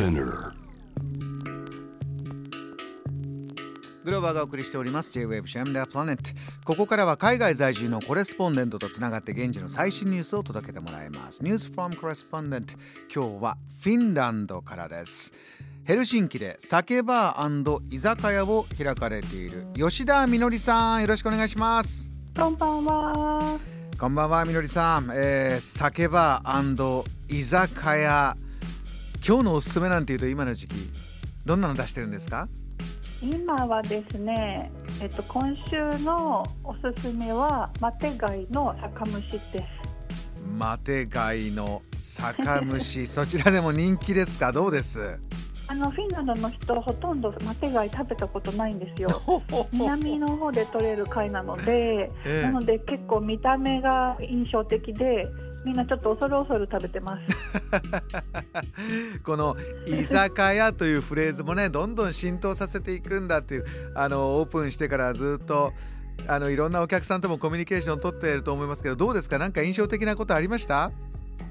Spinner グローバーがお送りしております。J-Wave シャムダープラネットここからは海外在住のコレスポンデントとつながって現地の最新ニュースを届けてもらいます。ニュースフォームコレスポンデント今日はフィンランドからです。ヘルシンキで酒バー居酒屋を開かれている吉田みのりさんよろしくお願いします。こんばんは。こんばんはみのりさん、えー、酒バー居酒屋今日のおすすめなんていうと今の時期どんなの出してるんですか？今はですね、えっと今週のおすすめはマテ貝の酒蒸しです。マテ貝の酒蒸し。そちらでも人気ですか？どうです？あのフィンランドの人ほとんどマテ貝食べたことないんですよ。南の方で取れる貝なので、ええ。なので結構見た目が印象的で、みんなちょっと恐る恐る食べてます。この居酒屋というフレーズもねどんどん浸透させていくんだっていうあのオープンしてからずっとあのいろんなお客さんともコミュニケーションを取っていると思いますけどどうですか？なんか印象的なことありました？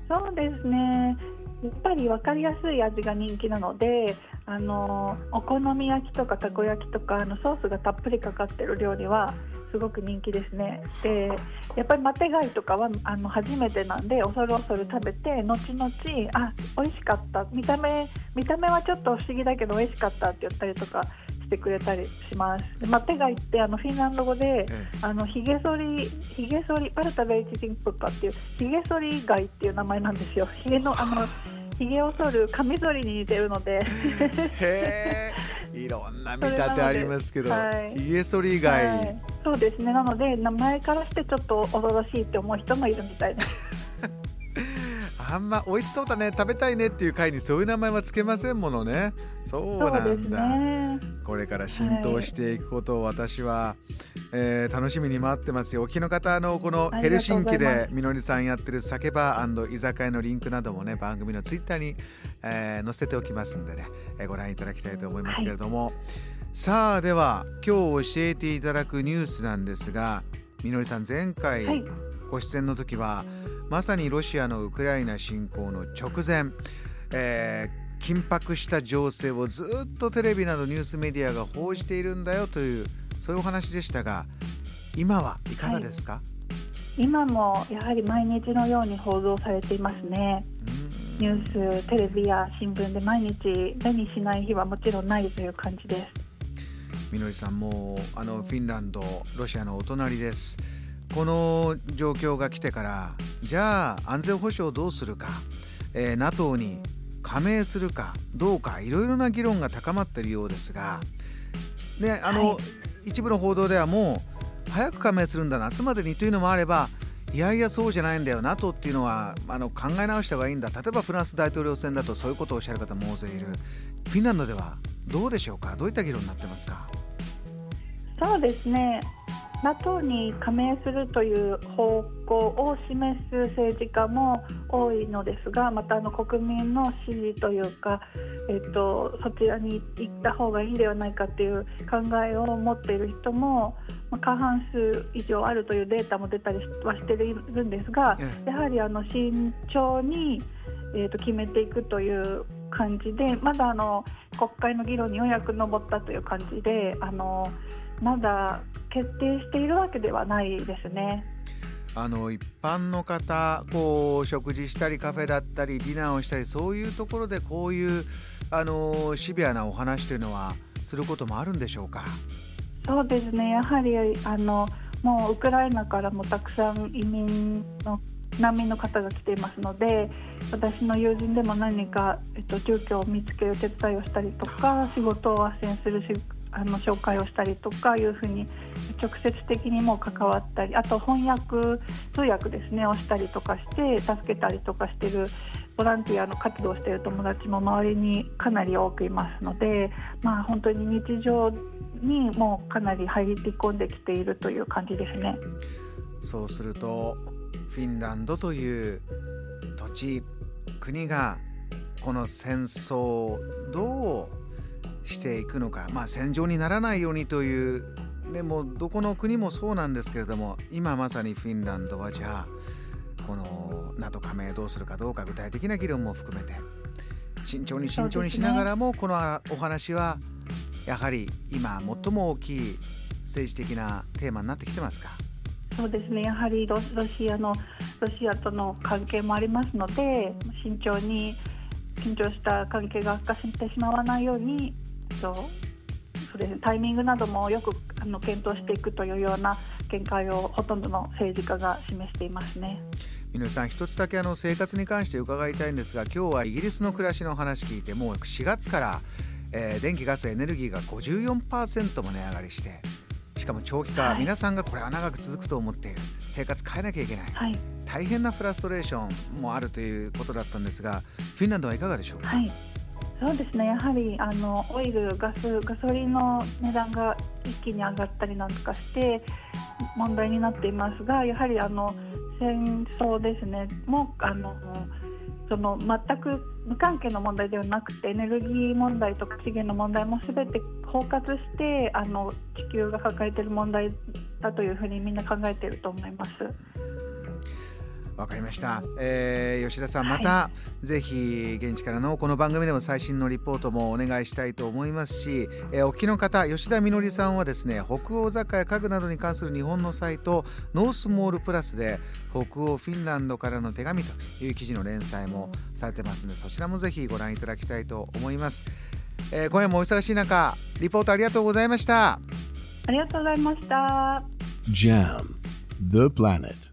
そうですね。やっぱり分かりやすい味が人気なので、あのお好み焼きとかたこ焼きとかあのソースがたっぷりかかってる料理はすごく人気ですね。で、やっぱりマテ貝とかはあの初めてなんで恐る恐る食べて後々あ美味しかった見た目見た目はちょっと不思議だけど美味しかったって言ったりとかしてくれたりします。でマテ貝ってあのフィンランド語でえあのヒゲ剃りヒゲ剃りパルタベイチジンプッパっていうヒゲ剃り貝っていう名前なんですよ。ヒゲのあの ヒゲを剃るカミソリに似てるので、いろんな見立てありますけど、はいひげ剃り以外、はいそうですね。なので名前からしてちょっと恐ろしいって思う人もいるみたいです。あんま美味しそうだね食べたいねっていう回にそういう名前はつけませんものね。そうなんだ、ね。これから浸透していくことを私は、えー楽しみに待ってますよ。お聞きの方あのこのヘルシンキです。みのりさんやってる酒バー居酒屋のリンクなどもね番組のツイッターに、えー載せておきますんでね、えーご覧いただきたいと思いますけれども、さあでは今日教えていただくニュースなんですがみのりさん前回はい。ご出演の時は、まさにロシアのウクライナ侵攻の直前、えー緊迫した情勢をずっとテレビなどニュースメディアが報じているんだよというそういうお話でしたが今はいかがですか、今もやはり毎日のように報道されていますね。うんニュース、テレビや新聞で毎日目にしない日はもちろんないという感じです。みのりさんもうあのフィンランドロシアのお隣ですこの状況が来てからじゃあ安全保障をどうするか、えー NATO に加盟するかどうかいろいろな議論が高まっているようですが、ねあのはい。一部の報道ではもう早く加盟するんだ夏までにというのもあればいやいやそうじゃないんだよ NATO っていうのはあの考え直した方がいいんだ例えばフランス大統領選だとそういうことをおっしゃる方も大勢いる。フィンランドではどうでしょうか？どういった議論になってますか？そうですね。NATO に加盟するという方向を示す政治家も多いのですが、またあの国民の支持というか、えっと、そちらに行った方がいいんではないかという考えを持っている人も、まあ過半数以上あるというデータも出たりはしているんですが、えやはりあの慎重に、えー、と決めていくという感じでまだあの国会の議論にようやく上ったという感じであのまだ決定しているわけではないですね。あの一般の方こう食事したりカフェだったりディナーをしたりそういうところでこういうあのシビアなお話というのはすることもあるんでしょうか？そうですねやはりあのもうウクライナからもたくさん移民の難民の方が来ていますので私の友人でも何か、えっと、住居を見つける手伝いをしたりとか仕事を斡旋するしあの紹介をしたりとかいうふうに直接的にも関わったりあと翻訳通訳ですねをしたりとかして助けたりとかしてるボランティアの活動をしている友達も周りにかなり多くいますので、まあ、本当に日常にもうかなり入り込んできているという感じですね。そうするとフィンランドという土地国がこの戦争をどうしていくのかまあ戦場にならないようにというでもどこの国もそうなんですけれども今まさにフィンランドはじゃあこの NATO 加盟どうするかどうか具体的な議論も含めて慎重に慎重にしながらも、このお話はやはり今最も大きい政治的なテーマになってきてますか？そうですね。やはりロシアのロシアとの関係もありますので慎重に緊張した関係が悪化してしまわないようにそう。それタイミングなどもよくあの検討していくというような見解をほとんどの政治家が示していますね。みのさん一つだけあの生活に関して伺いたいんですが今日はイギリスの暮らしの話聞いてもう4月から、えー、電気ガスエネルギーが54%も値上がりしてしかも長期化、はい、皆さんがこれは長く続くと思っている生活変えなきゃいけない、はい、大変なフラストレーションもあるということだったんですがフィンランドはいかがでしょうか、はいそうですねやはりあのオイルガスガソリンの値段が一気に上がったりなんかして問題になっていますがやはりあの戦争ですねもうあのその全く無関係の問題ではなくてエネルギー問題とか資源の問題もすべて包括してあの地球が抱えている問題だというふうにみんな考えていると思います。わかりました、えー、吉田さんまた、はい、ぜひ現地からのこの番組でも最新のリポートもお願いしたいと思いますし、えー、お聞きの方吉田みのりさんはですね北欧雑貨や家具などに関する日本のサイトノースモールプラスで北欧フィンランドからの手紙という記事の連載もされてますのでそちらもぜひご覧いただきたいと思います、えー、今夜もお忙しい中リポートありがとうございました。ありがとうございました。JAM The Planet